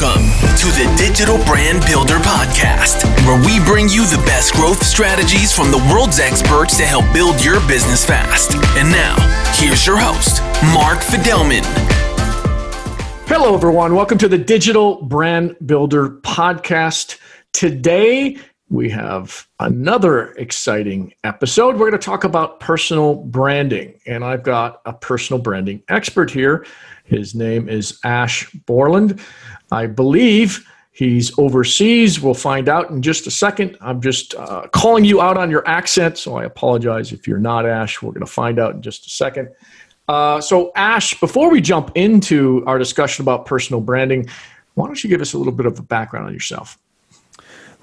Welcome to the Digital Brand Builder Podcast, where we bring you the best growth strategies from the world's experts to help build your business fast. And now, here's your host, Mark Fidelman. Hello, everyone. Welcome to the Digital Brand Builder Podcast. Today, we have another exciting episode. We're going to talk about personal branding, and I've got a personal branding expert here. His name is Ash Borland. I believe he's overseas. We'll find out in just a second. I'm just uh, calling you out on your accent, so I apologize if you're not Ash. We're going to find out in just a second. Uh, so, Ash, before we jump into our discussion about personal branding, why don't you give us a little bit of a background on yourself?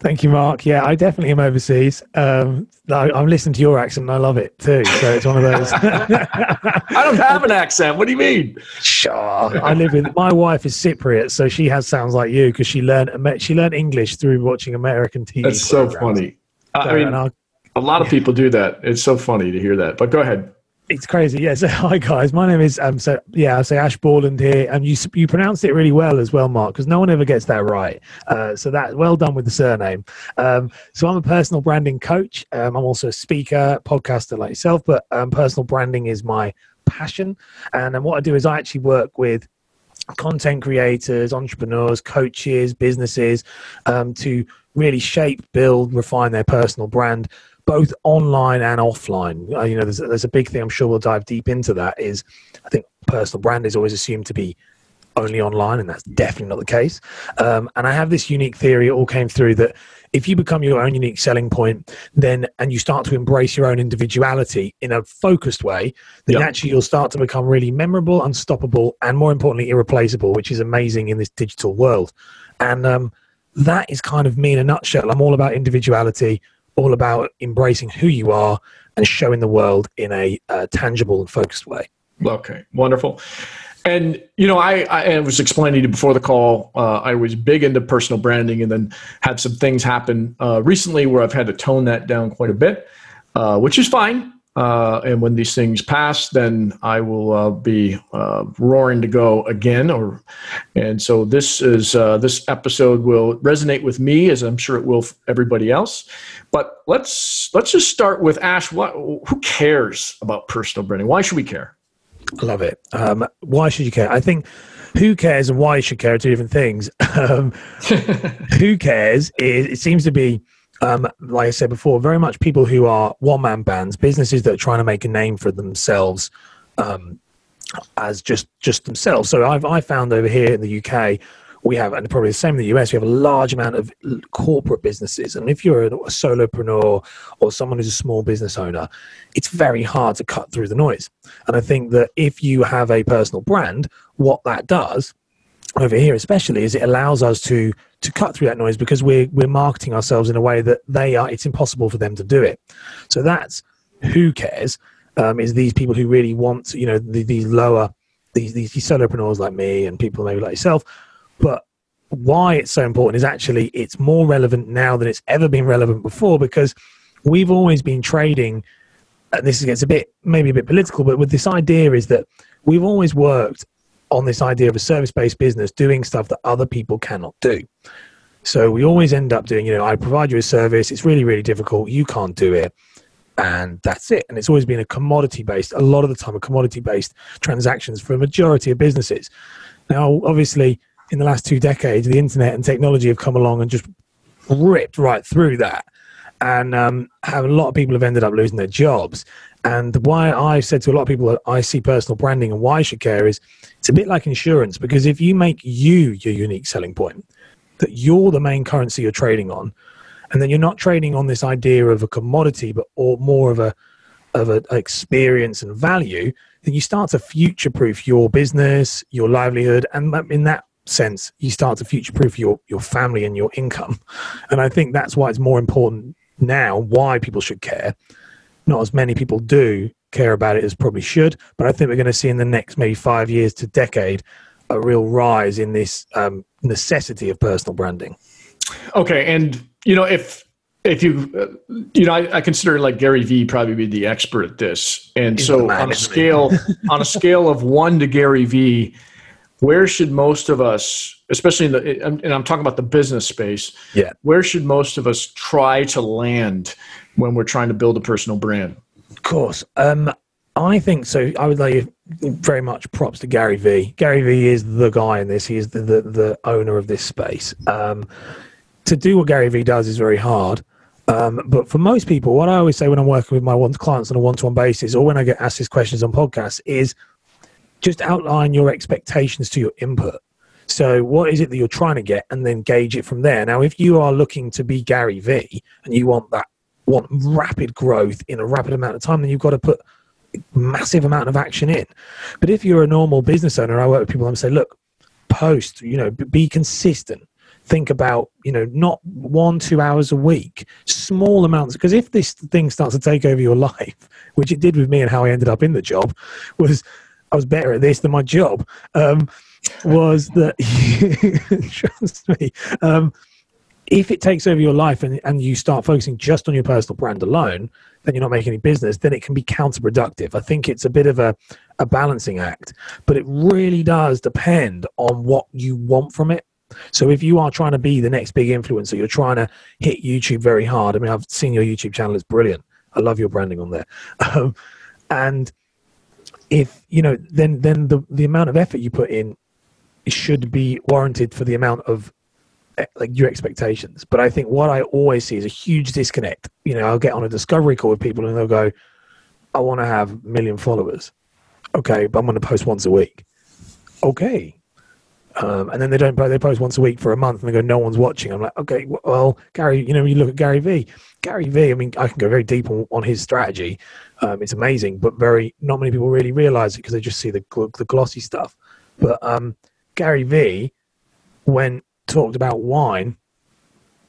Thank you, Mark. Yeah, I definitely am overseas. Um, I, am listening to your accent and I love it too. So it's one of those. I don't have an accent. What do you mean? Sure. I live with my wife is Cypriot, so she has sounds like you because she learned she learned English through watching American TV. That's so funny. I mean, a lot of people do that. It's so funny to hear that. But go ahead. It's crazy. Yeah. So hi guys. My name is um. So yeah, I say Ash Borland here, and you you pronounced it really well as well, Mark, because no one ever gets that right. Uh, so that well done with the surname. Um, so I'm a personal branding coach. Um, I'm also a speaker, podcaster like yourself, but um, personal branding is my passion. And, and what I do is I actually work with content creators, entrepreneurs, coaches, businesses um, to really shape, build, refine their personal brand both online and offline. Uh, you know, there's, there's a big thing. I'm sure we'll dive deep into that. Is I think personal brand is always assumed to be only online, and that's definitely not the case. Um, and I have this unique theory. It all came through that if you become your own unique selling point, then and you start to embrace your own individuality in a focused way, then yep. actually you'll start to become really memorable, unstoppable, and more importantly, irreplaceable, which is amazing in this digital world. And um, that is kind of me in a nutshell. I'm all about individuality, all about embracing who you are and showing the world in a uh, tangible and focused way. Okay, wonderful. And you know, I, I was explaining to you before the call. Uh, I was big into personal branding, and then had some things happen uh, recently where I've had to tone that down quite a bit, uh, which is fine. Uh, and when these things pass, then I will uh, be uh, roaring to go again. Or, and so this is uh, this episode will resonate with me, as I'm sure it will everybody else. But let's let's just start with Ash. What, who cares about personal branding? Why should we care? I love it. Um, why should you care? I think who cares and why you should care are two different things. Um, who cares? Is, it seems to be um, like I said before, very much people who are one man bands, businesses that are trying to make a name for themselves um, as just just themselves. So I've I found over here in the UK, we have, and probably the same in the US, we have a large amount of corporate businesses. And if you're a, a solopreneur or someone who's a small business owner, it's very hard to cut through the noise. And I think that if you have a personal brand, what that does over here especially is it allows us to to cut through that noise because we're we're marketing ourselves in a way that they are it's impossible for them to do it. So that's who cares um, is these people who really want you know the, these lower these, these these solopreneurs like me and people maybe like yourself. But why it's so important is actually it's more relevant now than it's ever been relevant before because we've always been trading and this gets a bit maybe a bit political but with this idea is that we've always worked on this idea of a service based business doing stuff that other people cannot do. So we always end up doing, you know, I provide you a service, it's really, really difficult, you can't do it, and that's it. And it's always been a commodity based, a lot of the time, a commodity based transactions for a majority of businesses. Now, obviously, in the last two decades, the internet and technology have come along and just ripped right through that. And um, a lot of people have ended up losing their jobs. And why I've said to a lot of people that I see personal branding and why I should care is it's a bit like insurance because if you make you your unique selling point, that you're the main currency you're trading on, and then you're not trading on this idea of a commodity, but or more of a of an experience and value, then you start to future proof your business, your livelihood, and in that sense, you start to future proof your your family and your income. And I think that's why it's more important now. Why people should care not as many people do care about it as probably should. But I think we're going to see in the next maybe five years to decade a real rise in this um, necessity of personal branding. Okay, and you know if if you uh, you know I, I, consider like Gary Vee probably be the expert at this, and He's so on a scale on a scale of one to Gary Vee, where should most of us, especially in the, and I'm talking about the business space, yeah, where should most of us try to land when we're trying to build a personal brand? Of course. Um, I think so. I would like very much props to Gary Vee. Gary Vee is the guy in this. He is the the, the owner of this space. Um, to do what Gary Vee does is very hard. Um, but for most people, what I always say when I'm working with my one clients on a one-to-one basis, or when I get asked these questions on podcasts, is just outline your expectations to your input. So, what is it that you're trying to get, and then gauge it from there. Now, if you are looking to be Gary Vee and you want that want rapid growth in a rapid amount of time, then you've got to put massive amount of action in. But if you're a normal business owner, I work with people and say, look, post, you know, be consistent. Think about, you know, not one, two hours a week, small amounts. Because if this thing starts to take over your life, which it did with me and how I ended up in the job, was I was better at this than my job. Um, was that trust me? Um, if it takes over your life and, and you start focusing just on your personal brand alone, then you're not making any business, then it can be counterproductive. I think it's a bit of a, a balancing act, but it really does depend on what you want from it. So if you are trying to be the next big influencer, you're trying to hit YouTube very hard. I mean, I've seen your YouTube channel; it's brilliant. I love your branding on there. Um, and if you know, then then the the amount of effort you put in should be warranted for the amount of like your expectations. But I think what I always see is a huge disconnect. You know, I'll get on a discovery call with people and they'll go, I want to have a million followers. Okay, but I'm going to post once a week. Okay. Um, and then they don't they post once a week for a month and they go, no one's watching. I'm like, okay, well, Gary, you know, you look at Gary Vee. Gary Vee, I mean, I can go very deep on, on his strategy. Um, it's amazing, but very, not many people really realize it because they just see the, the glossy stuff. But um, Gary Vee, when talked about wine,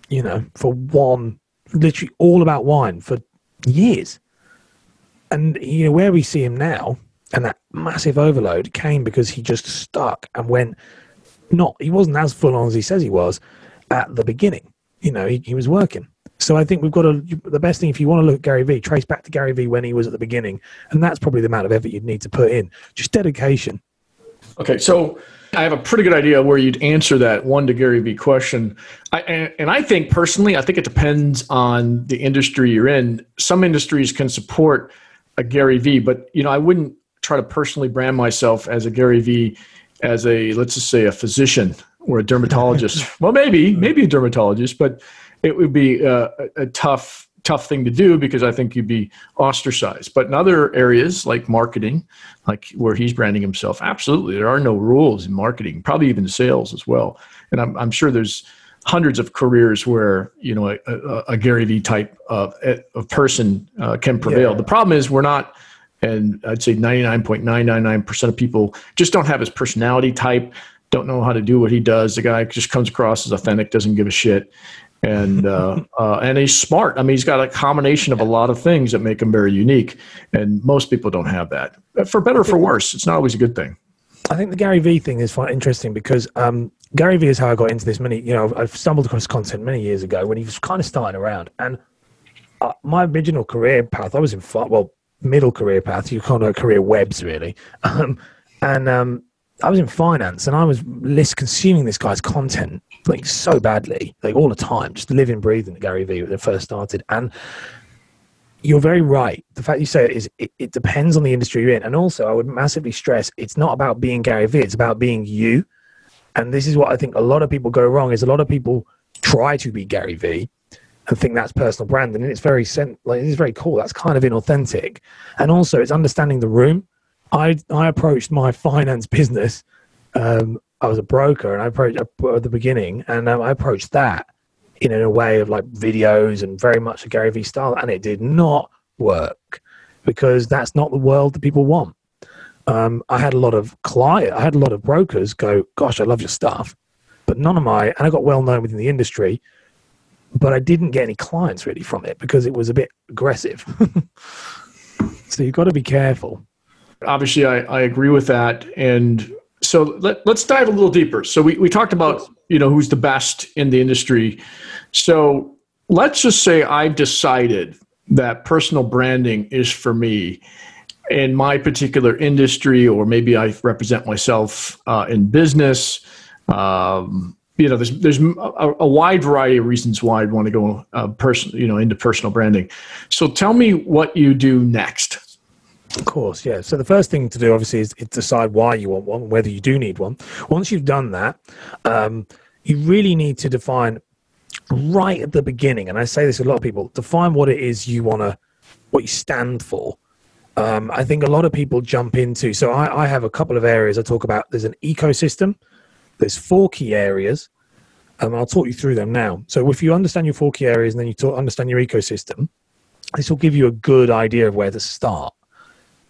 you know, for one, literally all about wine for years. And, you know, where we see him now, and that massive overload came because he just stuck and went, not, he wasn't as full on as he says he was at the beginning. You know, he, he was working. So I think we've got to, the best thing, if you want to look at Gary Vee, trace back to Gary Vee when he was at the beginning. And that's probably the amount of effort you'd need to put in. Just dedication. Okay. So, I have a pretty good idea where you'd answer that one to Gary Vee question. I, and, and, I think personally, I think it depends on the industry you're in. Some industries can support a Gary Vee, but you know, I wouldn't try to personally brand myself as a Gary Vee, as a let's just say a physician or a dermatologist. well, maybe maybe a dermatologist, but it would be a, a tough tough thing to do because I think you'd be ostracized. But in other areas like marketing, like where he's branding himself, absolutely, there are no rules in marketing, probably even sales as well. And I'm, I'm sure there's hundreds of careers where you know a, a, a Gary Vee type of, of person uh, can prevail. Yeah. The problem is we're not, and I'd say 99.999% of people just don't have his personality type. Don't know how to do what he does. The guy just comes across as authentic, doesn't give a shit, and uh, uh, and he's smart. I mean, he's got a combination of a lot of things that make him very unique, and most people don't have that. For better or for worse, it's not always a good thing. I think the Gary Vee thing is quite interesting because um, Gary Vee is how I got into this. Many, you know, I've stumbled across content many years ago when he was kind of starting around, and uh, my original career path, I was in well, middle career path. You kind of career webs really, um, and um, I was in finance and I was list consuming this guy's content like so badly, like all the time, just living, breathing Gary Vee when it first started. And you're very right. The fact you say it is it, it, depends on the industry you're in. And also I would massively stress it's not about being Gary Vee, it's about being you. And this is what I think a lot of people go wrong is a lot of people try to be Gary Vee and think that's personal branding. And it's very like it's very cool. That's kind of inauthentic. And also it's understanding the room I I approached my finance business. Um, I was a broker, and I approached at the beginning, and um, I approached that in a way of like videos and very much a Gary Vee style, and it did not work because that's not the world that people want. Um, I had a lot of client, I had a lot of brokers go, "Gosh, I love your stuff," but none of my, and I got well known within the industry, but I didn't get any clients really from it because it was a bit aggressive. so you've got to be careful. Obviously, I, I agree with that. And so let, let's dive a little deeper. So we, we talked about, you know, who's the best in the industry. So let's just say I've decided that personal branding is for me. in my particular industry, or maybe I represent myself uh, in business. Um, you know, there's there's a, a, wide variety of reasons why I'd want to go uh, person, you know, into personal branding. So tell me what you do next. Of course, yeah. So the first thing to do, obviously, is decide why you want one, whether you do need one. Once you've done that, um, you really need to define right at the beginning, and I say this to a lot of people: define what it is you want to, what you stand for. Um, I think a lot of people jump into. So I, I have a couple of areas I talk about. There's an ecosystem. There's four key areas. Um, I'll talk you through them now. So if you understand your four key areas and then you talk, understand your ecosystem, this will give you a good idea of where to start.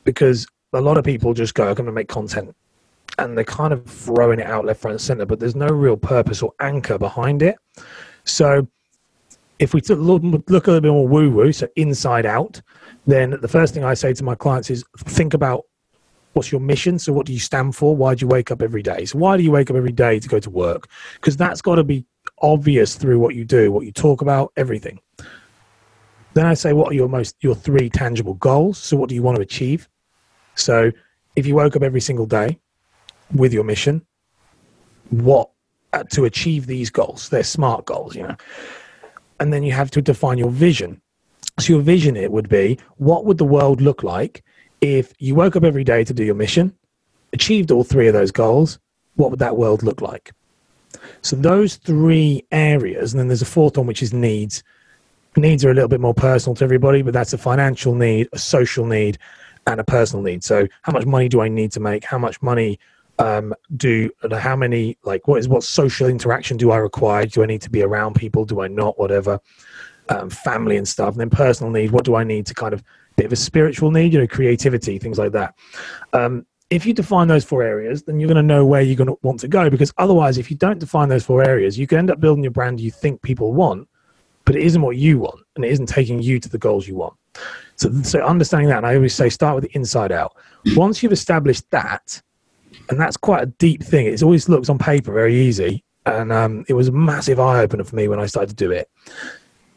Because a lot of people just go, I'm going to make content. And they're kind of throwing it out left, right, and center, but there's no real purpose or anchor behind it. So if we look, look a little bit more woo woo, so inside out, then the first thing I say to my clients is think about what's your mission. So, what do you stand for? Why do you wake up every day? So, why do you wake up every day to go to work? Because that's got to be obvious through what you do, what you talk about, everything. Then I say, what are your most your three tangible goals? So, what do you want to achieve? So, if you woke up every single day with your mission, what uh, to achieve these goals? They're smart goals, you know. And then you have to define your vision. So, your vision it would be what would the world look like if you woke up every day to do your mission, achieved all three of those goals, what would that world look like? So those three areas, and then there's a fourth one which is needs. Needs are a little bit more personal to everybody, but that's a financial need, a social need, and a personal need. So how much money do I need to make? How much money um, do how many like what is what social interaction do I require? Do I need to be around people? Do I not? Whatever. Um, family and stuff. And then personal need. What do I need to kind of bit of a spiritual need, you know, creativity, things like that. Um, if you define those four areas, then you're going to know where you're going to want to go. Because otherwise, if you don't define those four areas, you can end up building your brand you think people want, but it isn't what you want, and it isn't taking you to the goals you want. So, so understanding that, and I always say, start with the inside out. Once you've established that, and that's quite a deep thing. It always looks on paper very easy, and um, it was a massive eye opener for me when I started to do it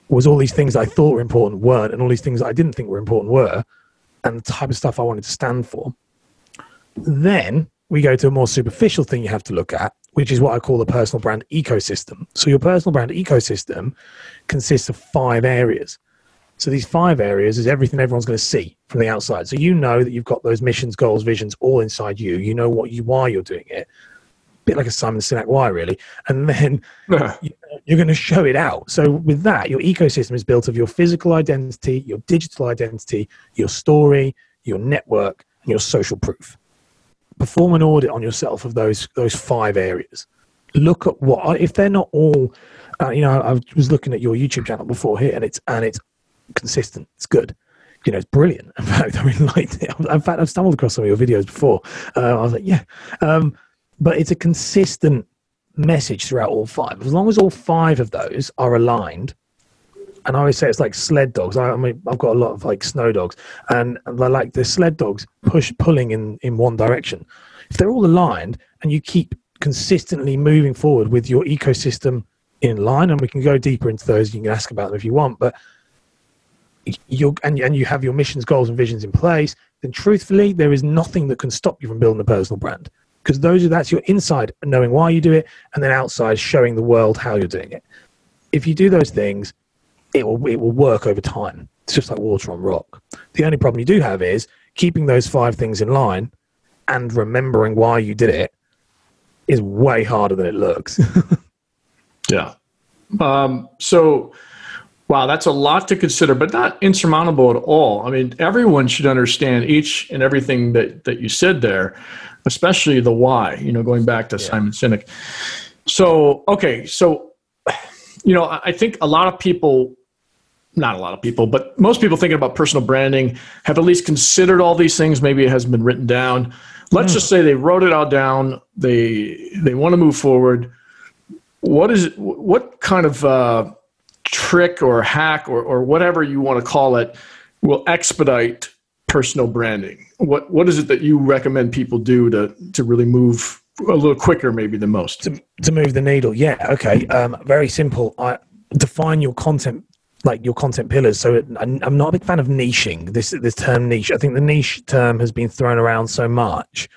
was all these things I thought were important weren't, and all these things I didn't think were important were, and the type of stuff I wanted to stand for. Then we go to a more superficial thing you have to look at, which is what I call the personal brand ecosystem. So your personal brand ecosystem consists of five areas. So these five areas is everything everyone's going to see from the outside. So you know that you've got those missions, goals, visions all inside you. You know what you why you're doing it bit like a Simon Sinek why really, and then you're going to show it out. So with that, your ecosystem is built of your physical identity, your digital identity, your story, your network, and your social proof. Perform an audit on yourself of those those five areas. Look at what if they're not all. Uh, you know, I was looking at your YouTube channel before here, and it's and it's consistent. It's good you know, it's brilliant. In fact, I liked it. In fact, I've stumbled across some of your videos before. Uh, I was like, yeah. Um, but it's a consistent message throughout all five. As long as all five of those are aligned, and I always say it's like sled dogs. I, I mean, I've got a lot of like snow dogs, and they're like the sled dogs push pulling in in one direction. If they're all aligned, and you keep consistently moving forward with your ecosystem in line, and we can go deeper into those. You can ask about them if you want, but you and and you have your missions, goals, and visions in place. Then, truthfully, there is nothing that can stop you from building a personal brand. Because those are that's your inside knowing why you do it and then outside showing the world how you're doing it. If you do those things it will it will work over time. It's just like water on rock. The only problem you do have is keeping those five things in line and remembering why you did it is way harder than it looks. Yeah. Um, so Wow, that's a lot to consider, but not insurmountable at all. I mean, everyone should understand each and everything that, that you said there especially the why, you know, going back to yeah. Simon Sinek. So, okay, so, you know, I think a lot of people, not a lot of people, but most people thinking about personal branding have at least considered all these things. Maybe it hasn't been written down. Let's mm. just say they wrote it all down. They they want to move forward. What is what kind of uh, trick or hack or or whatever you want to call it will expedite personal branding? What what is it that you recommend people do to to really move a little quicker, maybe than most? To, to move the needle, yeah, okay. Um, very simple. I define your content like your content pillars. So it, I'm not a big fan of niching this this term niche. I think the niche term has been thrown around so much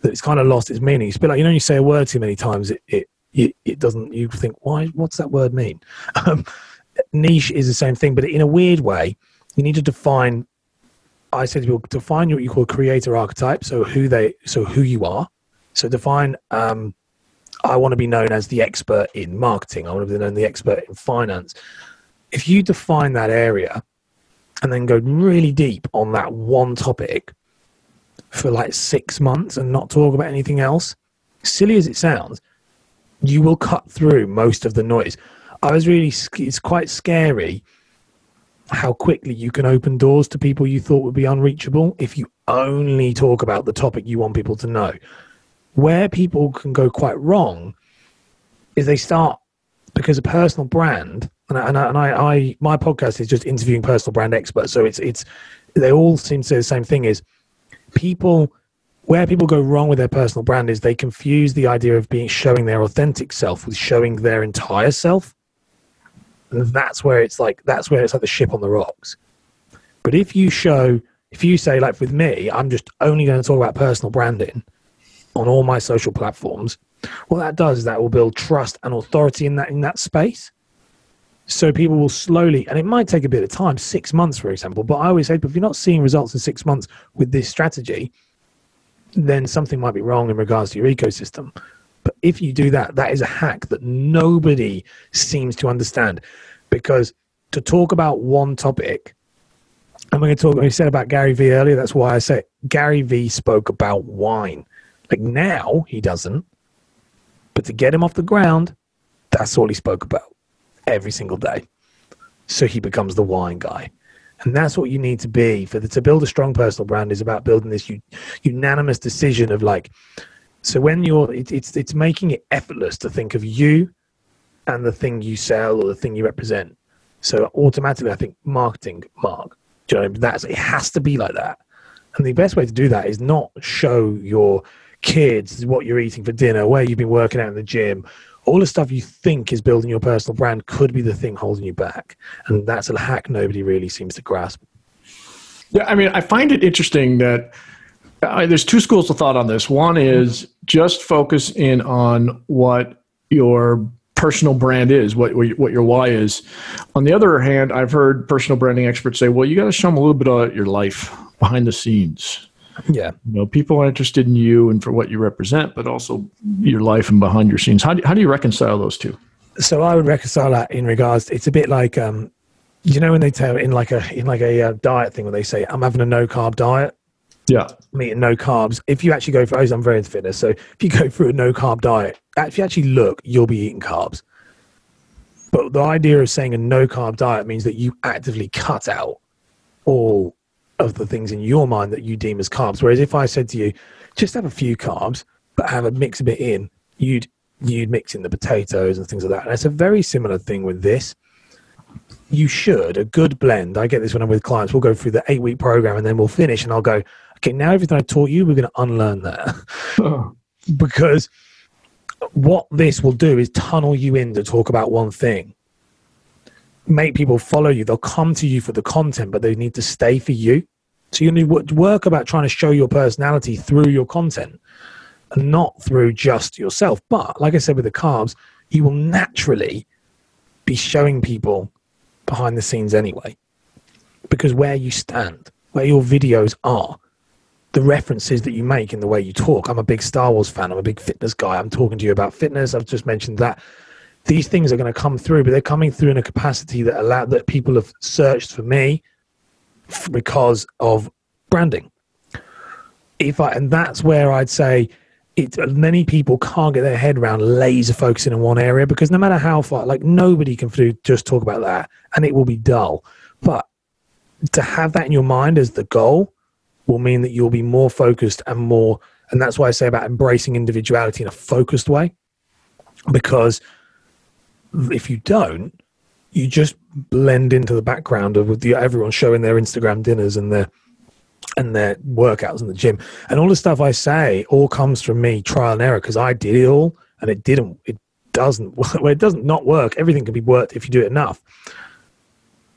that it's kind of lost its meaning. It's a bit like you know you say a word too many times, it it it, it doesn't. You think why? What's that word mean? Um, niche is the same thing, but in a weird way, you need to define. I say to people, define what you call creator archetype. So who they, so who you are. So define. Um, I want to be known as the expert in marketing. I want to be known the expert in finance. If you define that area, and then go really deep on that one topic for like six months and not talk about anything else, silly as it sounds, you will cut through most of the noise. I was really, it's quite scary how quickly you can open doors to people you thought would be unreachable if you only talk about the topic you want people to know. Where people can go quite wrong is they start because a personal brand, and I, and I, and I, I my podcast is just interviewing personal brand experts, so it's it's they all seem to say the same thing: is people where people go wrong with their personal brand is they confuse the idea of being showing their authentic self with showing their entire self. And that's where it's like that's where it's like the ship on the rocks. But if you show if you say like with me, I'm just only going to talk about personal branding on all my social platforms, what that does is that will build trust and authority in that in that space. So people will slowly, and it might take a bit of time, six months, for example. But I always say, if you're not seeing results in six months with this strategy, then something might be wrong in regards to your ecosystem. But if you do that, that is a hack that nobody seems to understand. Because to talk about one topic, and we're going to talk, we said about Gary Vee earlier, that's why I say Gary Vee spoke about wine. Like now he doesn't, but to get him off the ground, that's all he spoke about every single day. So he becomes the wine guy and that's what you need to be for the, to build a strong personal brand is about building this u, unanimous decision of like so when you're it, it's it's making it effortless to think of you and the thing you sell or the thing you represent. So automatically i think marketing mark do you know, that's it has to be like that. And the best way to do that is not show your kids what you're eating for dinner where you've been working out in the gym all the stuff you think is building your personal brand could be the thing holding you back. And that's a hack nobody really seems to grasp. Yeah, I mean, I find it interesting that uh, there's two schools of thought on this. One is just focus in on what your personal brand is, what what your why is. On the other hand, I've heard personal branding experts say, well, you got to show them a little bit of your life behind the scenes. Yeah. You know, people are interested in you and for what you represent, but also your life and behind your scenes. How do, how do you reconcile those two? So I would reconcile that in regards, it's a bit like, um, you know, when they tell in like a, in like a uh, diet thing where they say, I'm having a no carb diet. Yeah. I'm eating no carbs. If you actually go for, I'm very into fitness. So if you go through a no carb diet, if you actually look, you'll be eating carbs. But the idea of saying a no carb diet means that you actively cut out all of the things in your mind that you deem as carbs. Whereas if I said to you, just have a few carbs, but have a mix a bit in, you'd you'd mix in the potatoes and things like that. And it's a very similar thing with this. You should a good blend. I get this when I'm with clients. We'll go through the eight week program and then we'll finish, and I'll go, okay, now everything I taught you, we're going to unlearn that because what this will do is tunnel you in to talk about one thing make people follow you. They'll come to you for the content, but they need to stay for you. So you need to work about trying to show your personality through your content and not through just yourself. But like I said with the carbs, you will naturally be showing people behind the scenes anyway. Because where you stand, where your videos are, the references that you make in the way you talk. I'm a big Star Wars fan. I'm a big fitness guy. I'm talking to you about fitness. I've just mentioned that these things are going to come through, but they're coming through in a capacity that allow that people have searched for me because of branding. If I and that's where I'd say it many people can't get their head around laser focusing in one area because no matter how far like nobody can do, just talk about that and it will be dull. But to have that in your mind as the goal will mean that you'll be more focused and more and that's why I say about embracing individuality in a focused way because if you don't, you just blend into the background of the, everyone showing their Instagram dinners and their and their workouts in the gym and all the stuff I say all comes from me trial and error because I did it all and it didn't it doesn't well it doesn't not work everything can be worked if you do it enough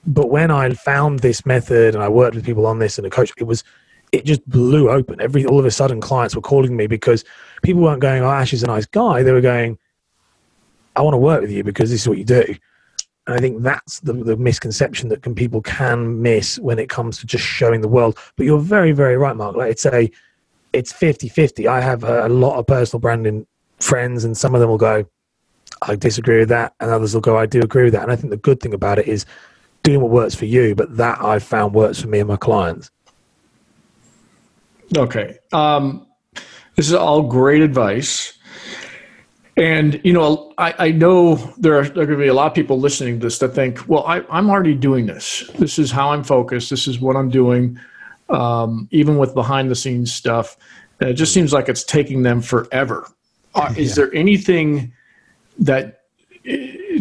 but when I found this method and I worked with people on this and a coach, it was it just blew open. Every all of a sudden, clients were calling me because people weren't going, "Oh, Ash is a nice guy." They were going, "I want to work with you because this is what you do." I think that's the, the misconception that can people can miss when it comes to just showing the world. But you're very, very right, Mark. Like it's a, it's 50-50. I have a, a lot of personal branding friends, and some of them will go, "I disagree with that," and others will go, "I do agree with that." And I think the good thing about it is doing what works for you, but that I've found works for me and my clients. Okay. Um, this is all great advice. And you know, I, I know there are there are going to be a lot of people listening to this that think, well, I, I'm already doing this. This is how I'm focused. This is what I'm doing. Um, even with behind the scenes stuff, And it just seems like it's taking them forever. Uh, is yeah. there anything that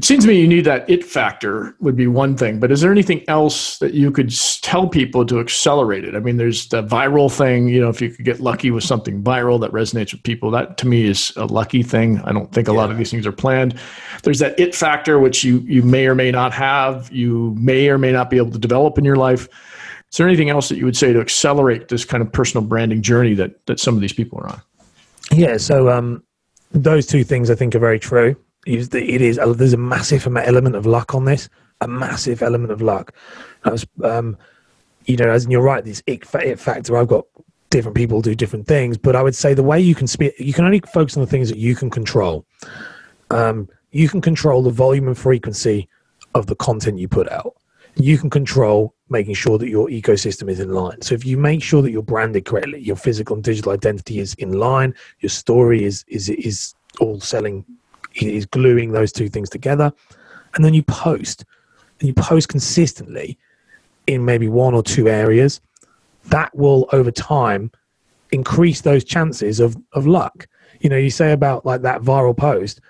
it seems to me you need that it factor would be one thing, but is there anything else that you could tell people to accelerate it? I mean, there's the viral thing. You know, if you could get lucky with something viral that resonates with people, that to me is a lucky thing. I don't think a yeah. lot of these things are planned. There's that it factor, which you you may or may not have, you may or may not be able to develop in your life. Is there anything else that you would say to accelerate this kind of personal branding journey that that some of these people are on? Yeah. So um, those two things I think are very true it is there's a massive element of luck on this, a massive element of luck. Um, you know, as you're right, this it factor. I've got different people do different things, but I would say the way you can speak, you can only focus on the things that you can control. Um, you can control the volume and frequency of the content you put out. You can control making sure that your ecosystem is in line. So if you make sure that you're branded correctly, your physical and digital identity is in line, your story is is is all selling is gluing those two things together. And then you post, and you post consistently in maybe one or two areas. That will, over time, increase those chances of, of luck. You know, you say about like that viral post,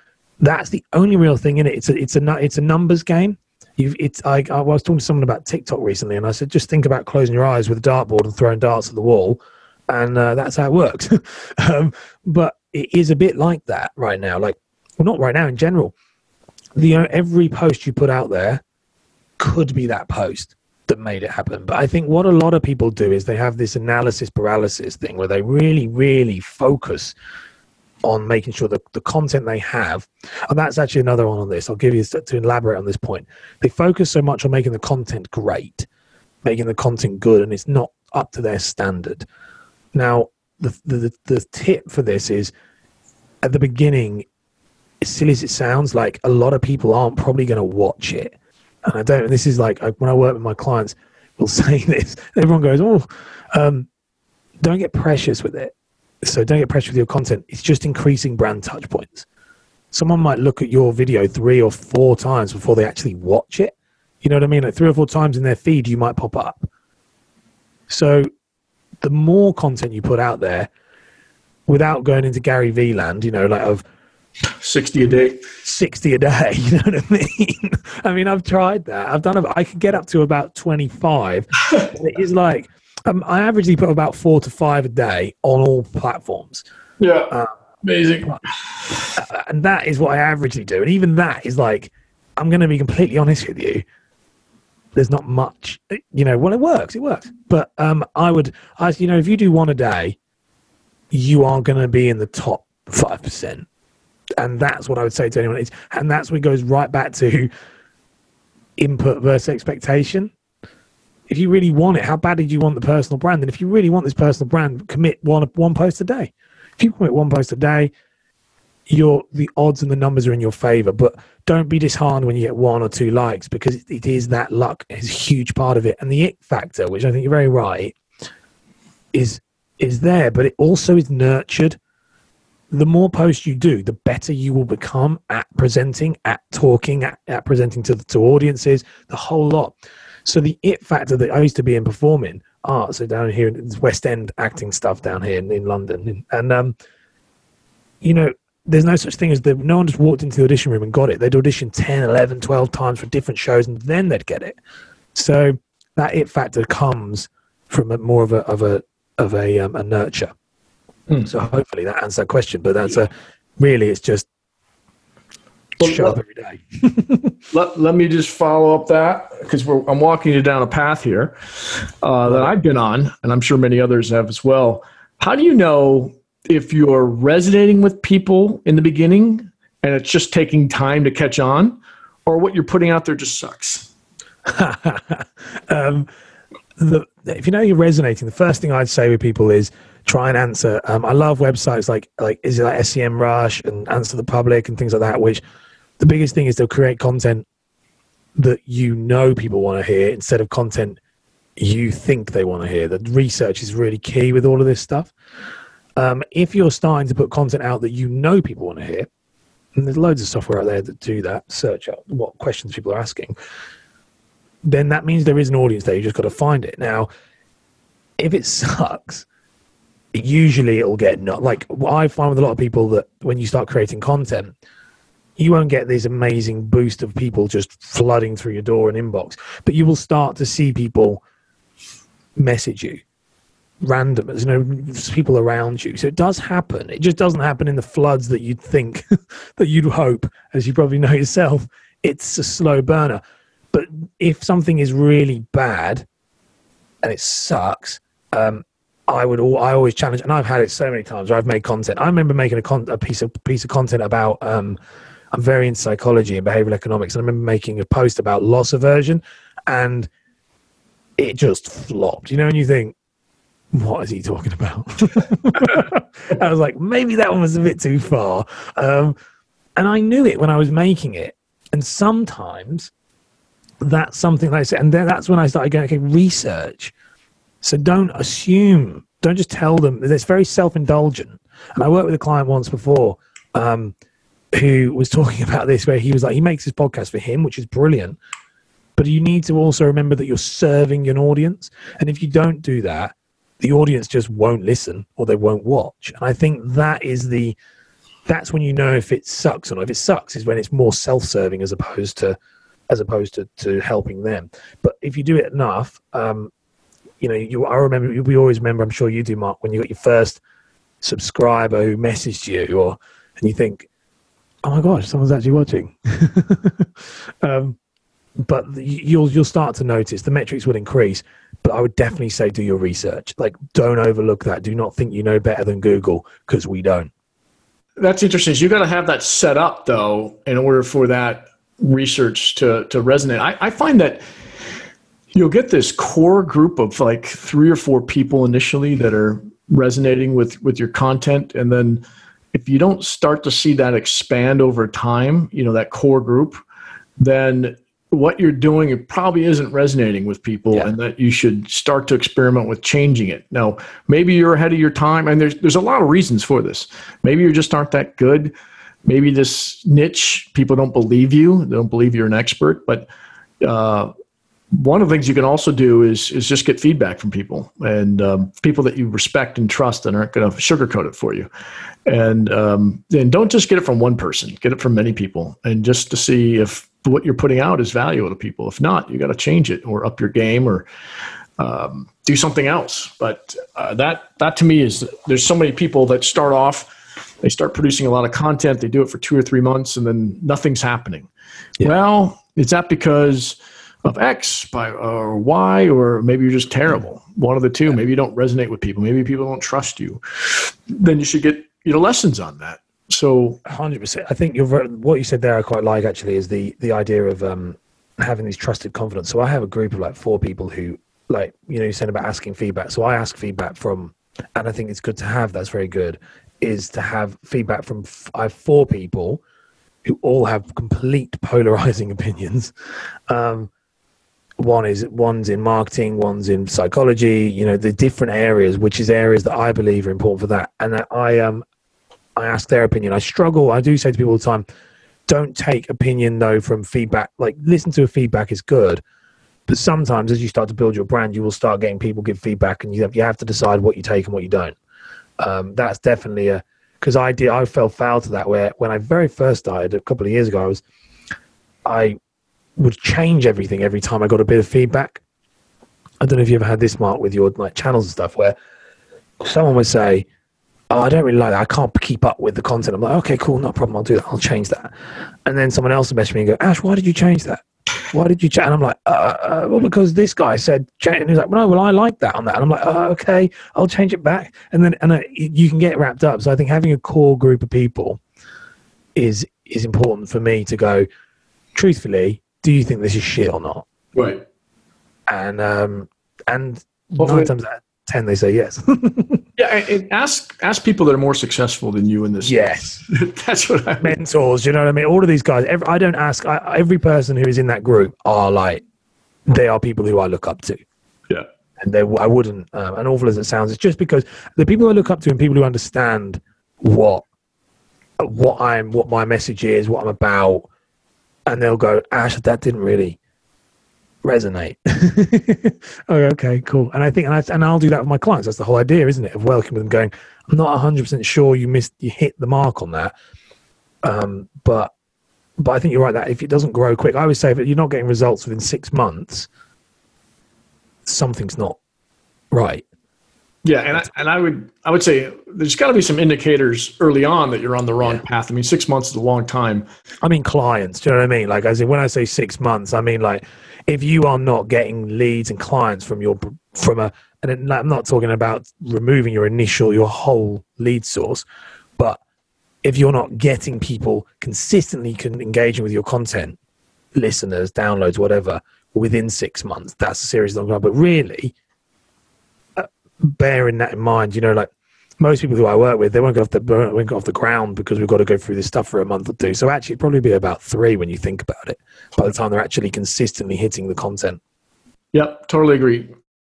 that's the only real thing in it. It's a, it's a, it's a numbers game. You've, it's, I, I was talking to someone about TikTok recently, and I said, just think about closing your eyes with a dartboard and throwing darts at the wall, and uh, that's how it works. um, but it is a bit like that right now. Like well, not right now in general. The uh, every post you put out there could be that post that made it happen. But I think what a lot of people do is they have this analysis paralysis thing where they really, really focus on making sure that the content they have, and that's actually another one on this. I'll give you to elaborate on this point. They focus so much on making the content great, making the content good, and it's not up to their standard. Now, the the, the tip for this is at the beginning as silly as it sounds, like a lot of people aren't probably going to watch it. And I don't, this is like when I work with my clients, will say this. Everyone goes, oh, um, don't get precious with it. So don't get precious with your content. It's just increasing brand touch points. Someone might look at your video three or four times before they actually watch it. You know what I mean? Like three or four times in their feed, you might pop up. So the more content you put out there, without going into Gary Vee land, you know, like of 60 a day. 60 a day you know what i mean? I mean i've tried that. I've done i could get up to about 25 it is like um, i averagely put about four to five a day on all platforms. Yeah. Uh, amazing. uh, and that is what i averagely do. And even that is like i'm going to be completely honest with you. There's not much you know well it works it works. But um i would i you know if you do one a day you are going to be in the top 5% and that's what I would say to anyone. Is, and that's what goes right back to input versus expectation. If you really want it, how bad did you want the personal brand? And if you really want this personal brand, commit one one post a day. If you commit one post a day, your the odds and the numbers are in your favor. But don't be disheartened when you get one or two likes because it, it is that luck is a huge part of it. And the it factor, which I think you're very right, is is there, but it also is nurtured the more posts you do, the better you will become at presenting, at talking, at, at presenting to, to audiences, the whole lot. So the it factor that I used to be in performing art, so down here in West End acting stuff down here in, in London, and um, you know, there's no such thing as the no one just walked into the audition room and got it. They'd audition 10, 11, 12 times for different shows, and then they'd get it. So that it factor comes from a, more of a of a of a, um, a nurture. Hmm. So hopefully that answers that question. But that's a really, it's just well, show let, up every day. let, let me just follow up that because I'm walking you down a path here uh, that I've been on, and I'm sure many others have as well. How do you know if you're resonating with people in the beginning and it's just taking time to catch on, or what you're putting out there just sucks? um, the, if you know you're resonating, the first thing I'd say with people is try and answer. Um, I love websites like like is it like Semrush and Answer the Public and things like that. Which the biggest thing is they'll create content that you know people want to hear instead of content you think they want to hear. The research is really key with all of this stuff. Um, if you're starting to put content out that you know people want to hear, and there's loads of software out there that do that, search out what questions people are asking, then that means there is an audience there. You just got to find it. Now, if it sucks, usually it'll get not like what I find with a lot of people that when you start creating content, you won't get this amazing boost of people just flooding through your door and inbox, but you will start to see people message you random. You know people around you. So it does happen. It just doesn't happen in the floods that you'd think that you'd hope as you probably know yourself. It's a slow burner but if something is really bad and it sucks um, I would all, I always challenge, and I've had it so many times where I've made content. I remember making a, con, a piece of piece of content about. Um, I'm very in psychology and behavioral economics, and I remember making a post about loss aversion, and it just flopped. You know, and you think, what is he talking about? I was like, maybe that one was a bit too far. Um, and I knew it when I was making it. And sometimes that's something like I said, and then that's when I started going, okay, research so don't assume, don't just tell them. It's very self indulgent. And I worked with a client once before um, who was talking about this, where he was like, he makes his podcast for him, which is brilliant. But you need to also remember that you're serving an audience. And if you don't do that, the audience just won't listen or they won't watch. And I think that is the, that's when you know if it sucks or not. If it sucks is when it's more self-serving as opposed to, as opposed to, to helping them. But if you do it enough, um, you know, you I remember we always remember. I'm sure you do, Mark, when you got your first subscriber who messaged you, or and you think, oh my gosh, someone's actually watching. um, but you'll you'll start to notice the metrics will increase. But I would definitely say do your research. Like, don't overlook that. Do not think you know better than Google because we don't. That's interesting. you got to have that set up though in order for that research to to resonate. I, I find that you'll get this core group of like three or four people initially that are resonating with with your content. And then if you don't start to see that expand over time you know that core group then what you're doing it probably isn't resonating with people yeah. and that you should start to experiment with changing it. Now maybe you're ahead of your time. And there's there's a lot of reasons for this. Maybe you just aren't that good maybe this niche people don't believe you they don't believe you're an expert but uh, one of the things you can also do is is just get feedback from people and um, people that you respect and trust and aren't going to sugarcoat it for you. And um, don't just get it from one person get it from many people and just to see if what you're putting out is valuable to people. If not you got to change it or up your game or um, do something else. But uh, that that to me is there's so many people that start off they start producing a lot of content they do it for two or three months and then nothing's happening yeah. well is that because of X by or Y, or maybe you're just terrible. One of the two. Maybe you don't resonate with people. Maybe people don't trust you. Then you should get you know lessons on that. So, hundred percent. I think you're what you said there. I quite like actually is the the idea of um, having these trusted confidence. So I have a group of like four people who like you know you said about asking feedback. So I ask feedback from, and I think it's good to have. That's very good. Is to have feedback from. I have four people who all have complete polarizing opinions. Um, one is one's in marketing, one's in psychology. You know, the different areas, which is areas that I believe are important for that. And I um, I ask their opinion. I struggle. I do say to people all the time, don't take opinion though from feedback. Like listen to a feedback is good, but sometimes as you start to build your brand, you will start getting people give feedback, and you have, you have to decide what you take and what you don't. Um, that's definitely a because I did. I fell foul to that where when I very first started a couple of years ago, I was I would change everything every time I got a bit of feedback. I don't know if you ever had this, Mark, with your like channels and stuff, where someone would say, oh, I don't really like that. I can't keep up with the content. I'm like, okay, cool, no problem. I'll do that. I'll change that. And then someone else will message me and go, Ash, why did you change that? Why did you chat? And I'm like, uh, uh, well, because this guy said, chat. and he's like, well, no, well, I like that on that. And I'm like, oh, okay, I'll change it back. And then, and uh, you can get wrapped up. So I think having a core group of people is is important for me to go. Truthfully, do you think this is shit or not? Right. And um, and nine times out of ten, they say yes. Yeah, and- and ask ask people that are more successful than you in this. yes. that's what I mean. mentors. You know what I mean? All of these guys. Every, I don't ask. I, every person who is in that group are like they are people who I look up to, Yeah, and they. I wouldn't. Um, and awful as it sounds, it's just because the people I look up to and people who understand what what I'm, what my message is, what I'm about, and they'll go, Ash, that didn't really resonate. oh, okay, cool. And I think, and, I, and I'll do that with my clients. That's the whole idea, isn't it? Of welcoming them, going, I'm not 100% sure you missed, you hit the mark on that. Um, but, but I think you're right that if it doesn't grow quick, I always say if you're not getting results within six months, something's not right. Yeah, and I, and I would I would say there's got to be some indicators early on that you're on the wrong path. I mean, six months is a long time. I mean clients. Do you know what I mean? Like, as in when I say six months, I mean like if you are not getting leads and clients from your from a and I'm not talking about removing your initial your whole lead source, but if you're not getting people consistently con- engaging with your content, listeners, downloads, whatever, within six months, that's a serious long time. But really, bearing that in mind, you know, like most people who I work with, they won't get off the won't get off the ground because we've got to go through this stuff for a month or two. So actually, it'd probably be about three when you think about it. By the time they're actually consistently hitting the content. Yep, totally agree.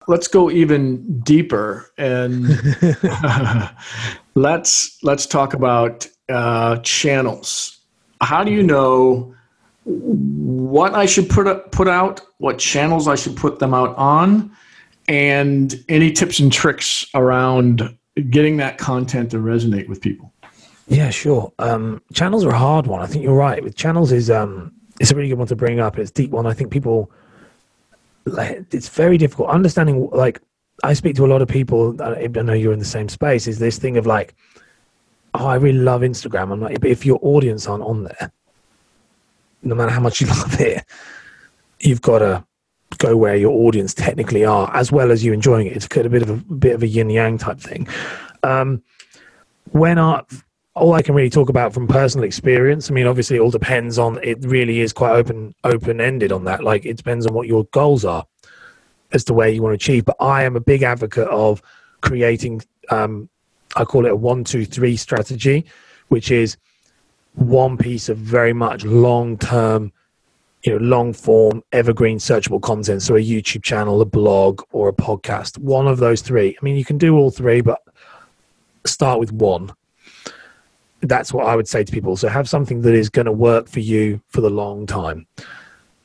Let's go even deeper and let's let's talk about uh, channels. How do you know what I should put up, put out, what channels I should put them out on, and any tips and tricks around getting that content to resonate with people? Yeah, sure. Um, channels are a hard one. I think you're right. With channels is um, it's a really good one to bring up. It's deep one. I think people like it's very difficult understanding. Like I speak to a lot of people. I I know you're in the same space. Is this thing of like, oh, I really love Instagram. I'm like, but if your audience aren't on there, no matter how much you love it, you've got to go where your audience technically are, as well as you enjoying it. It's a bit of a bit of a yin yang type thing. Um, when I all I can really talk about from personal experience. I mean, obviously, it all depends on. It really is quite open open ended on that. Like, it depends on what your goals are as to where you want to achieve. But I am a big advocate of creating. Um, I call it a one, two, three strategy, which is one piece of very much long term, you know, long form, evergreen, searchable content. So a YouTube channel, a blog, or a podcast. One of those three. I mean, you can do all three, but start with one that's what I would say to people. So have something that is going to work for you for the long time.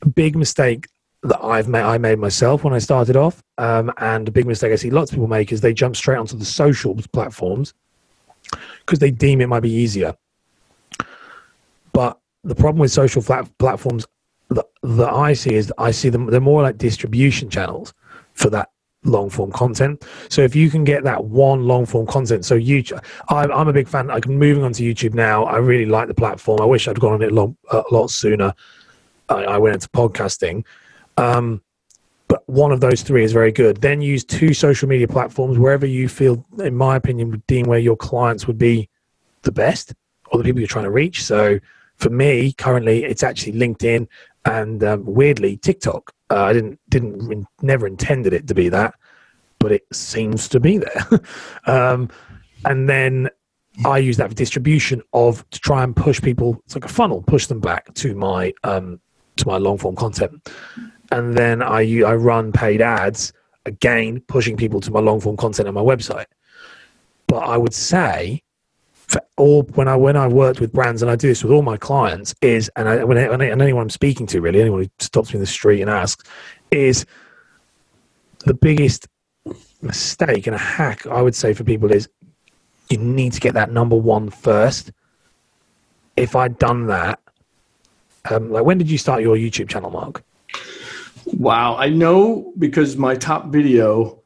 A big mistake that I've made, I made myself when I started off, um, and a big mistake I see lots of people make is they jump straight onto the social platforms because they deem it might be easier. But the problem with social flat platforms that, I see is I see them they're more like distribution channels for that long form content. So if you can get that one long form content, so YouTube, I'm, I'm a big fan. Like moving on to YouTube now, I really like the platform. I wish I'd gone on it a lot sooner. I, I went into podcasting. Um, but one of those three is very good. Then use two social media platforms wherever you feel, in my opinion, would deem where your clients would be the best or the people you're trying to reach. So for me, currently, it's actually LinkedIn and um, weirdly TikTok. Uh, I didn't didn't never intended it to be that, but it seems to be there. um, and then I use that for distribution of to try and push people. It's like a funnel, push them back to my um, to my long form content, and then I I run paid ads again, pushing people to my long form content on my website. But I would say for all when I when I worked with brands, and I do this with all my clients, is and I, when I, and anyone I'm speaking to, really, anyone who stops me in the street and asks, is the biggest mistake and a hack I would say for people is you need to get that number one first. If I'd done that, um, like when did you start your YouTube channel, Mark? Wow, I know because my top video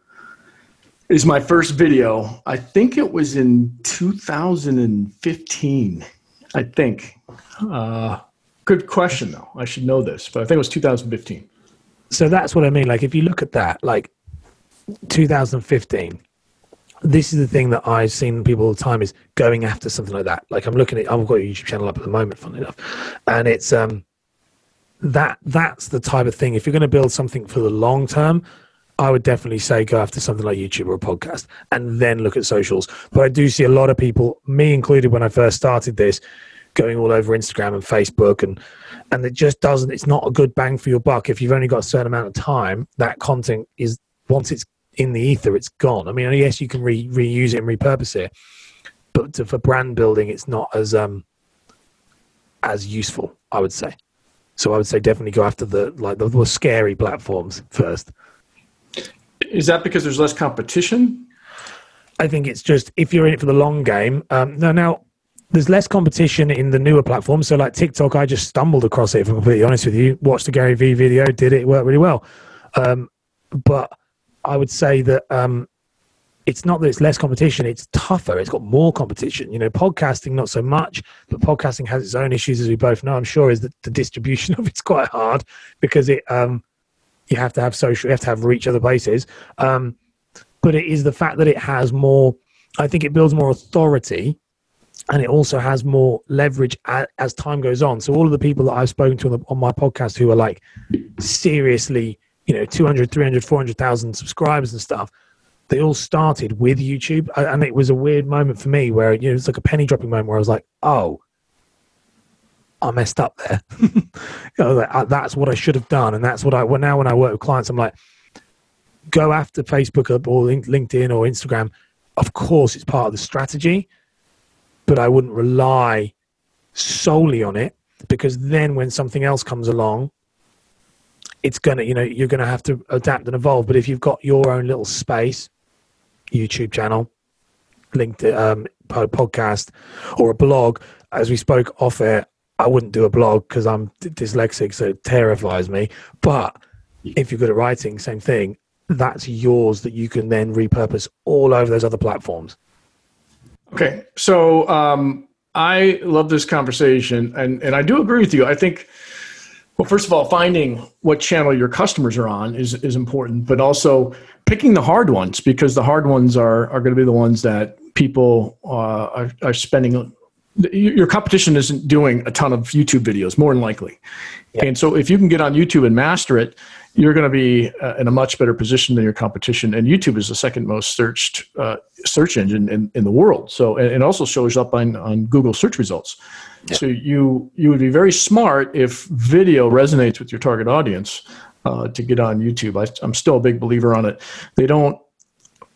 is my first video. I think it was in 2015. I think. Uh, good question, though. I should know this, but I think it was 2015. So that's what I mean. Like, if you look at that, like 2015, this is the thing that I've seen people all the time is going after something like that. Like, I'm looking at, I've got a YouTube channel up at the moment, funny enough, and it's um that that's the type of thing. If you're going to build something for the long term, I would definitely say go after something like YouTube or a podcast and then look at socials. But I do see a lot of people, me included, when I first started this, going all over Instagram and Facebook and and it just doesn't it's not a good bang for your buck. If you've only got a certain amount of time that content is once it's in the ether it's gone. I mean yes you can re- reuse it and repurpose it but to, for brand building it's not as um as useful i would say. So i would say definitely go after the like the, the scary platforms first Is that because there's less competition? I think it's just if you're in it for the long game. Um, no, now there's less competition in the newer platforms. So like TikTok, I just stumbled across it. If I'm completely honest with you, watched the Gary Vee video, did it, it worked really well. Um, but I would say that um, it's not that it's less competition; it's tougher. It's got more competition. You know, podcasting not so much, but podcasting has its own issues, as we both know. I'm sure is that the distribution of it's quite hard because it um, you have to have social, you have to have reach other places. Um, but it is the fact that it has more. I think it builds more authority and it also has more leverage as, as, time goes on. So all of the people that I've spoken to on, the, on, my podcast who are like seriously, you know, 200, 300, 400,000 subscribers and stuff, they all started with YouTube. And it was a weird moment for me where, you know, it's like a penny dropping moment where I was like, oh, I messed up there. you know, like, that's what I should have done. And that's what I, well, now when I work with clients, I'm like, go after Facebook or LinkedIn or Instagram. Of course, it's part of the strategy but I wouldn't rely solely on it because then when something else comes along, it's gonna, you know, you're gonna have to adapt and evolve. But if you've got your own little space, YouTube channel, linked um, podcast, or a blog, as we spoke off air, I wouldn't do a blog because I'm dyslexic, so it terrifies me. But if you're good at writing, same thing. That's yours that you can then repurpose all over those other platforms. Okay, so um, I love this conversation, and and I do agree with you. I think, well, first of all, finding what channel your customers are on is is important, but also picking the hard ones because the hard ones are are going to be the ones that people uh, are, are spending. Your competition isn't doing a ton of YouTube videos, more than likely, yeah. and so if you can get on YouTube and master it, you're going to be uh, in a much better position than your competition. And YouTube is the second most searched uh, search engine in, in the world. So, and it also shows up on, on Google search results. Yeah. So you you would be very smart if video resonates with your target audience uh, to get on YouTube. I, I'm still a big believer on it. They don't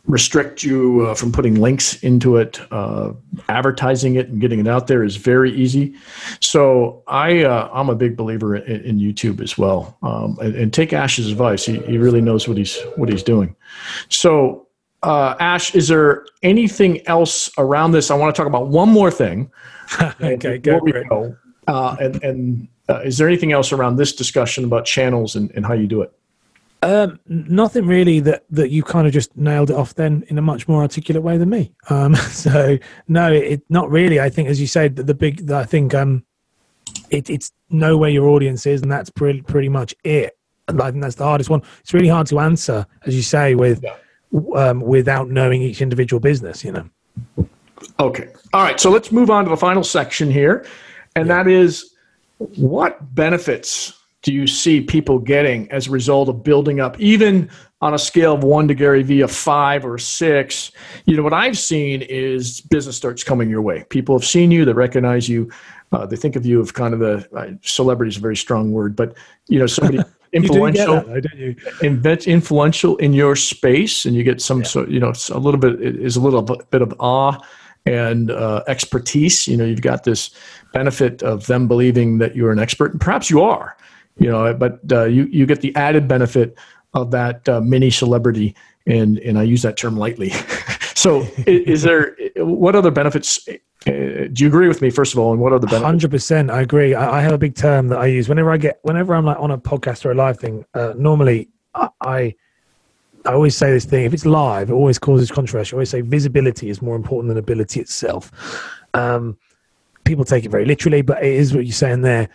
restrict you uh, from putting links into it. Uh, advertising it and getting it out there is very easy. So I uh, I'm a big believer in, in YouTube as well. Um, and, and, take Ash's advice. He, he really knows what he's what he's doing. So uh, Ash, is there anything else around this? I want to talk about one more thing. okay, go. go uh, and and uh, is there anything else around this discussion about channels and, and how you do it? Um, nothing really that, that you kind of just nailed it off then in a much more articulate way than me. Um, so no, it not really. I think, as you said, the, the big, I think, um, it, it's know where your audience is, and that's pretty pretty much it. I think that's the hardest one. It's really hard to answer, as you say, with yeah. um, without knowing each individual business. You know. Okay. All right. So let's move on to the final section here, and yeah. that is what benefits do you see people getting as a result of building up, even on a scale of one to Gary Vee, a five or six? You know, what I've seen is business starts coming your way. People have seen you, they recognize you, uh, they think of you of kind of the uh, celebrity is a very strong word, but you know, somebody influential, invent, influential in your space, and you get some, yeah. so, you know, a little bit is a little bit of awe and uh, expertise. You know, you've got this benefit of them believing that you're an expert, and perhaps you are you know but uh, you you get the added benefit of that uh, mini celebrity and and I use that term lightly so is, there what other benefits uh, do you agree with me first of all and what are the benefits 100% I agree I, I, have a big term that I use whenever I get whenever I'm like on a podcast or a live thing uh, normally I, I I always say this thing: if it's live, it always causes controversy. I always say visibility is more important than ability itself. Um, people take it very literally, but it is what you're saying there.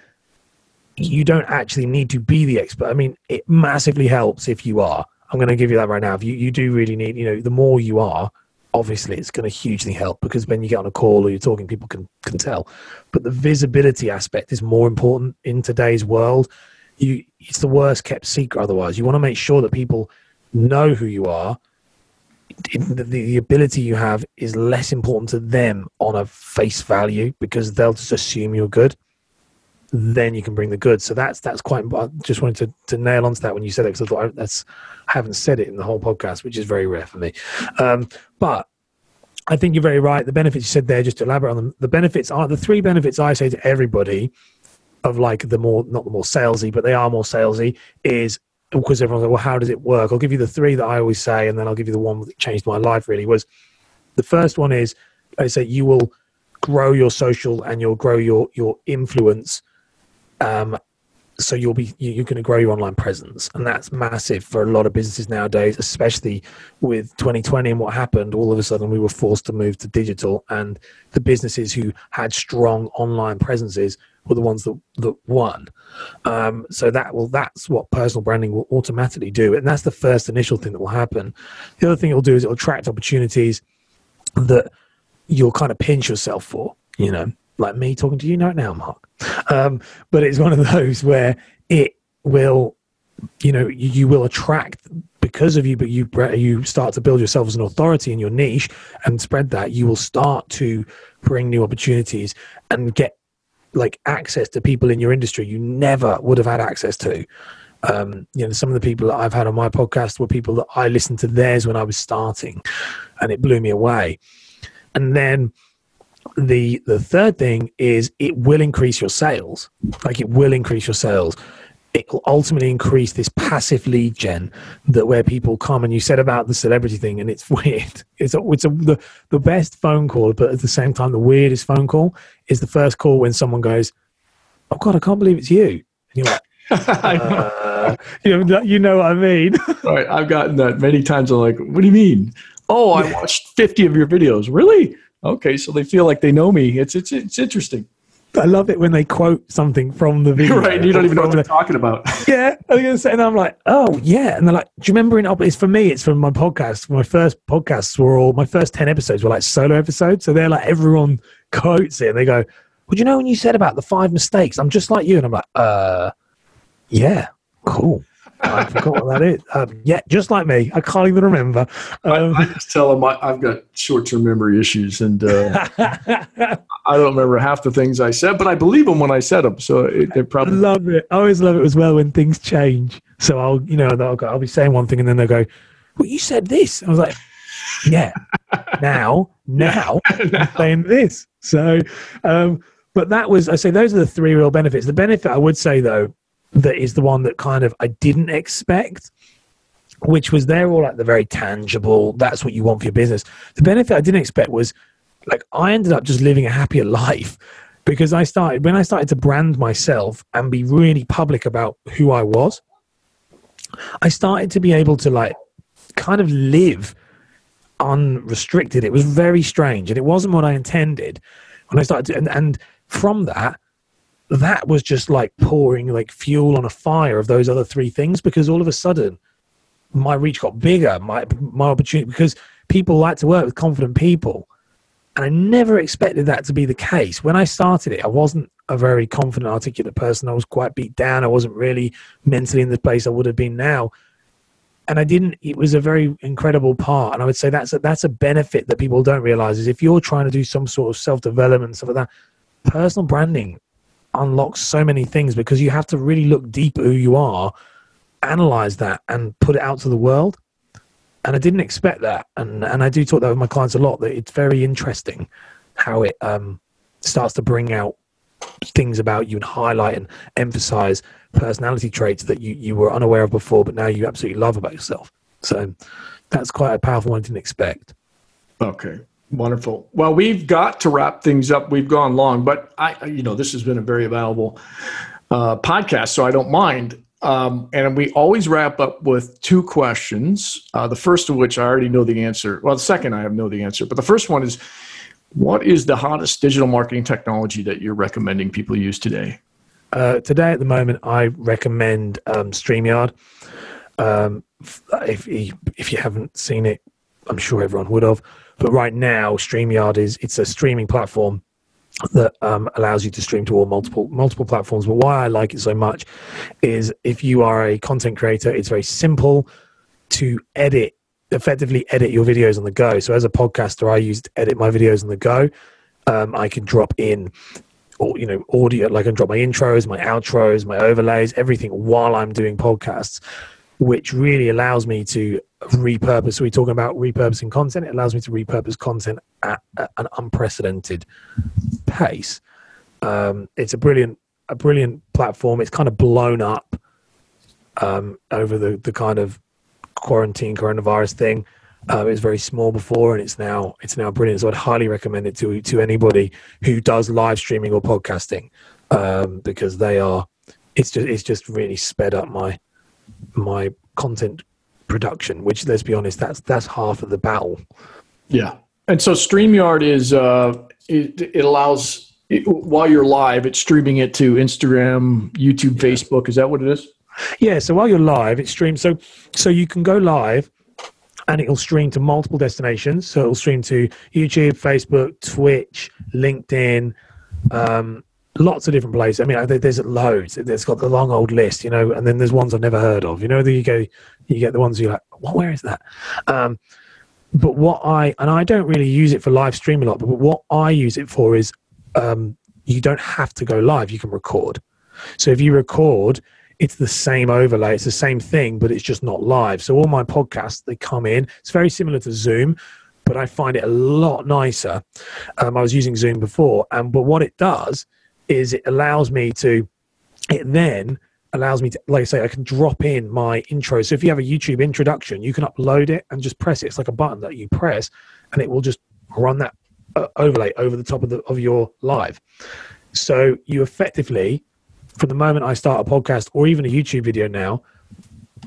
You don't actually need to be the expert. I mean, it massively helps if you are. I'm going to give you that right now. If you, you do really need, you know, the more you are, obviously it's going to hugely help because when you get on a call or you're talking, people can, can tell. But the visibility aspect is more important in today's world. You, it's the worst kept secret otherwise. You want to make sure that people know who you are. The, the ability you have is less important to them on a face value because they'll just assume you're good then you can bring the goods. So that's that's quite. I just wanted to, to nail onto that when you said it because I thought I, that's I haven't said it in the whole podcast, which is very rare for me. Um, but I think you're very right. The benefits you said there, just to elaborate on them, the benefits are the three benefits I say to everybody of like the more not the more salesy, but they are more salesy is because everyone's like, well, how does it work? I'll give you the three that I always say, and then I'll give you the one that changed my life. Really was the first one is I say you will grow your social and you'll grow your your influence um, so you'll be you're going to grow your online presence and that's massive for a lot of businesses nowadays especially with 2020 and what happened. All of a sudden we were forced to move to digital and the businesses who had strong online presences were the ones that, that won. Um, so that will that's what personal branding will automatically do and that's the first initial thing that will happen. The other thing it'll do is it'll attract opportunities that you'll kind of pinch yourself for you know like me talking to you right now, Mark. Um, but it's one of those where it will, you know, you, you, will attract because of you, but you you start to build yourself as an authority in your niche and spread that. You will start to bring new opportunities and get like access to people in your industry you never would have had access to. Um, you know, some of the people that I've had on my podcast were people that I listened to theirs when I was starting, and it blew me away. And then the the third thing is it will increase your sales. Like it will increase your sales. It will ultimately increase this passive lead gen that where people come and you said about the celebrity thing and it's weird. It's a, it's a, the, the best phone call but at the same time the weirdest phone call is the first call when someone goes oh god i can't believe it's you. And you're like uh, you, know, you know what i mean. Right i've gotten that many times. I'm like what do you mean? Oh i watched 50 of your videos. Really Okay, so they feel like they know me. It's it's it's interesting. I love it when they quote something from the video. right, you don't even know what they're talking about. yeah, I was going to say, and I'm like, oh yeah, and they're like, do you remember in? It's for me. It's from my podcast. My first podcasts were all my first ten episodes were like solo episodes, so they're like everyone quotes it, and they go, "Well, you know when you said about the five mistakes? I'm just like you," and I'm like, uh, yeah, cool. I forgot what that is. Um, yeah, just like me. I can't even remember. Um, I, I, just tell them I, have got short-term memory issues, and uh, I don't remember half the things I said, but I believe them when I said them. So it, it probably I love it. I always love it as well when things change. So I'll, you know, I'll, go, I'll be saying one thing, and then they'll go, "Well, you said this." I was like, "Yeah, now, now, now. I'm saying this." So, um, but that was I say those are the three real benefits. The benefit I would say though that is the one that kind of I didn't expect, which was they're all like the very tangible, that's what you want for your business. The benefit I didn't expect was like I ended up just living a happier life because I started when I started to brand myself and be really public about who I was. I started to be able to like kind of live unrestricted. It was very strange and it wasn't what I intended when I started to, and, and from that that was just like pouring like fuel on a fire of those other three things because all of a sudden my reach got bigger, my my opportunity because people like to work with confident people. And I never expected that to be the case. When I started it, I wasn't a very confident, articulate person. I was quite beat down. I wasn't really mentally in the place I would have been now. And I didn't, it was a very incredible part. And I would say that's a, that's a benefit that people don't realize is if you're trying to do some sort of self development, stuff like that, personal branding unlocks so many things because you have to really look deep at who you are, analyze that, and put it out to the world. And I didn't expect that, and and I do talk that with my clients a lot. That it's very interesting how it um, starts to bring out things about you and highlight and emphasize personality traits that you, you were unaware of before, but now you absolutely love about yourself. So that's quite a powerful one I didn't expect. Okay. Wonderful. Well, we've got to wrap things up. We've gone long, but I, you know, this has been a very valuable uh, podcast, so I don't mind. Um, and we always wrap up with two questions. Uh, the first of which I already know the answer. Well, the second I have know the answer, but the first one is, what is the hottest digital marketing technology that you're recommending people use today? Uh, today, at the moment, I recommend um, StreamYard. Um, if if you haven't seen it, I'm sure everyone would have. But right now, StreamYard is it's a streaming platform that um, allows you to stream to all multiple multiple platforms. But why I like it so much is if you are a content creator, it's very simple to edit, effectively edit your videos on the go. So as a podcaster, I use to edit my videos on the go. Um, I can drop in or you know audio like i can drop my intros my outros my overlays everything while i'm doing podcasts which really allows me to repurpose. We're talking about repurposing content. It allows me to repurpose content at, at an unprecedented pace. Um, it's a brilliant, a brilliant platform. It's kind of blown up um, over the the kind of quarantine coronavirus thing. Uh, it was very small before, and it's now it's now brilliant. So I'd highly recommend it to to anybody who does live streaming or podcasting um, because they are. It's just it's just really sped up my my content production, which let's be honest, that's that's half of the battle. Yeah, and so Streamyard is uh, it, it allows it, while you're live, it's streaming it to Instagram, YouTube, yeah. Facebook. Is that what it is? Yeah. So while you're live, it streams. So so you can go live. And it'll stream to multiple destinations. So it'll stream to YouTube, Facebook, Twitch, LinkedIn, um, lots of different places. I mean, there's loads. It's got the long old list, you know, and then there's ones I've never heard of. You know, you go, you get the ones you're like, what? Where is that? Um, but what I and I don't really use it for live stream a lot. But what I use it for is um, you don't have to go live. You can record. So if you record, it's the same overlay. It's the same thing, but it's just not live. So all my podcasts they come in. It's very similar to Zoom, but I find it a lot nicer. Um, I was using Zoom before, and but what it does is it allows me to it then allows me to like i say i can drop in my intro. So if you have a youtube introduction you can upload it and just press it. It's like a button that you press and it will just run that uh, overlay over the top of the of your live. So you effectively from the moment i start a podcast or even a youtube video now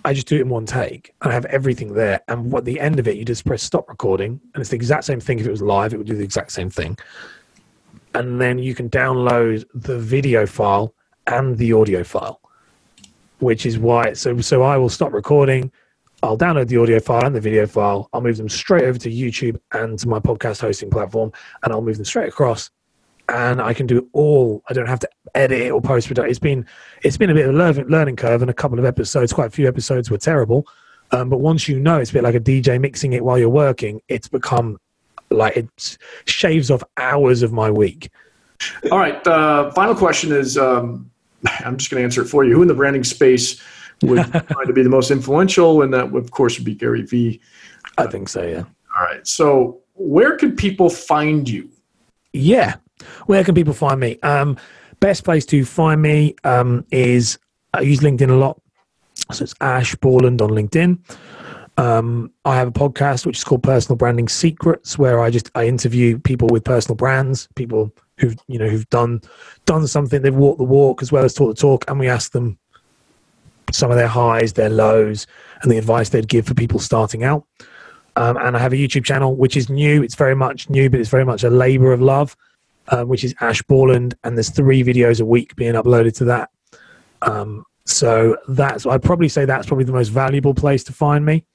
i just do it in one take i have everything there. And at the end of it you just press stop recording and it's the exact same thing. If it was live it would do the exact same thing. And then you can download the video file and the audio file, which is why. So, so I will stop recording. I'll download the audio file and the video file. I'll move them straight over to YouTube and to my podcast hosting platform, and I'll move them straight across. And I can do all. I don't have to edit it or post production. It's been it's been a bit of a learning curve, and a couple of episodes, quite a few episodes, were terrible. Um, but once you know, it's a bit like a DJ mixing it while you're working. It's become like it shaves off hours of my week. All right. Uh, final question is um, I'm just going to answer it for you. Who in the branding space would find to be the most influential? And that, of course, would be Gary Vee. I think so, yeah. All right. So, where can people find you? Yeah. Where can people find me? Um, best place to find me um, is I use LinkedIn a lot. So it's Ash Borland on LinkedIn. Um, I have a podcast which is called Personal Branding Secrets, where I just I interview people with personal brands, people who've you know who've done done something, they've walked the walk as well as taught the talk, and we ask them some of their highs, their lows, and the advice they'd give for people starting out. Um, and I have a YouTube channel which is new. It's very much new, but it's very much a labor of love, uh, which is Ash Borland, and there's three videos a week being uploaded to that. Um, so that's I'd probably say that's probably the most valuable place to find me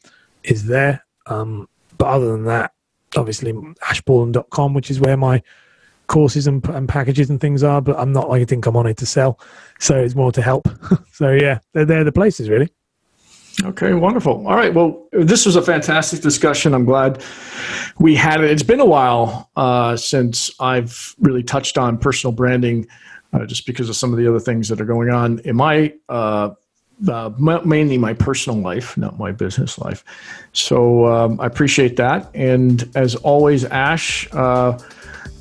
is there. Um, but other than that, obviously ashborland.com, which is where my courses and, and, packages and things are. But I'm not like I think I'm on it to sell, so it's more to help. so yeah, they're they're the places really. Okay, wonderful. All right. Well, this was a fantastic discussion. I'm glad we had it. It's been a while uh, since I've really touched on personal branding uh, just because of some of the other things that are going on in my uh, uh, mainly my personal life, not my business life. So um, I appreciate that. And as always, Ash, uh,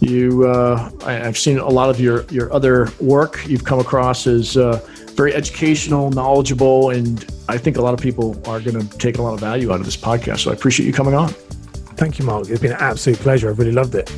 you uh, I, have seen a lot of your your other work. You've come across as uh, very educational, knowledgeable, and I think a lot of people are going to take a lot of value out of this podcast. So I appreciate you coming on. Thank you, Mark. It's been an absolute pleasure. I've really loved it.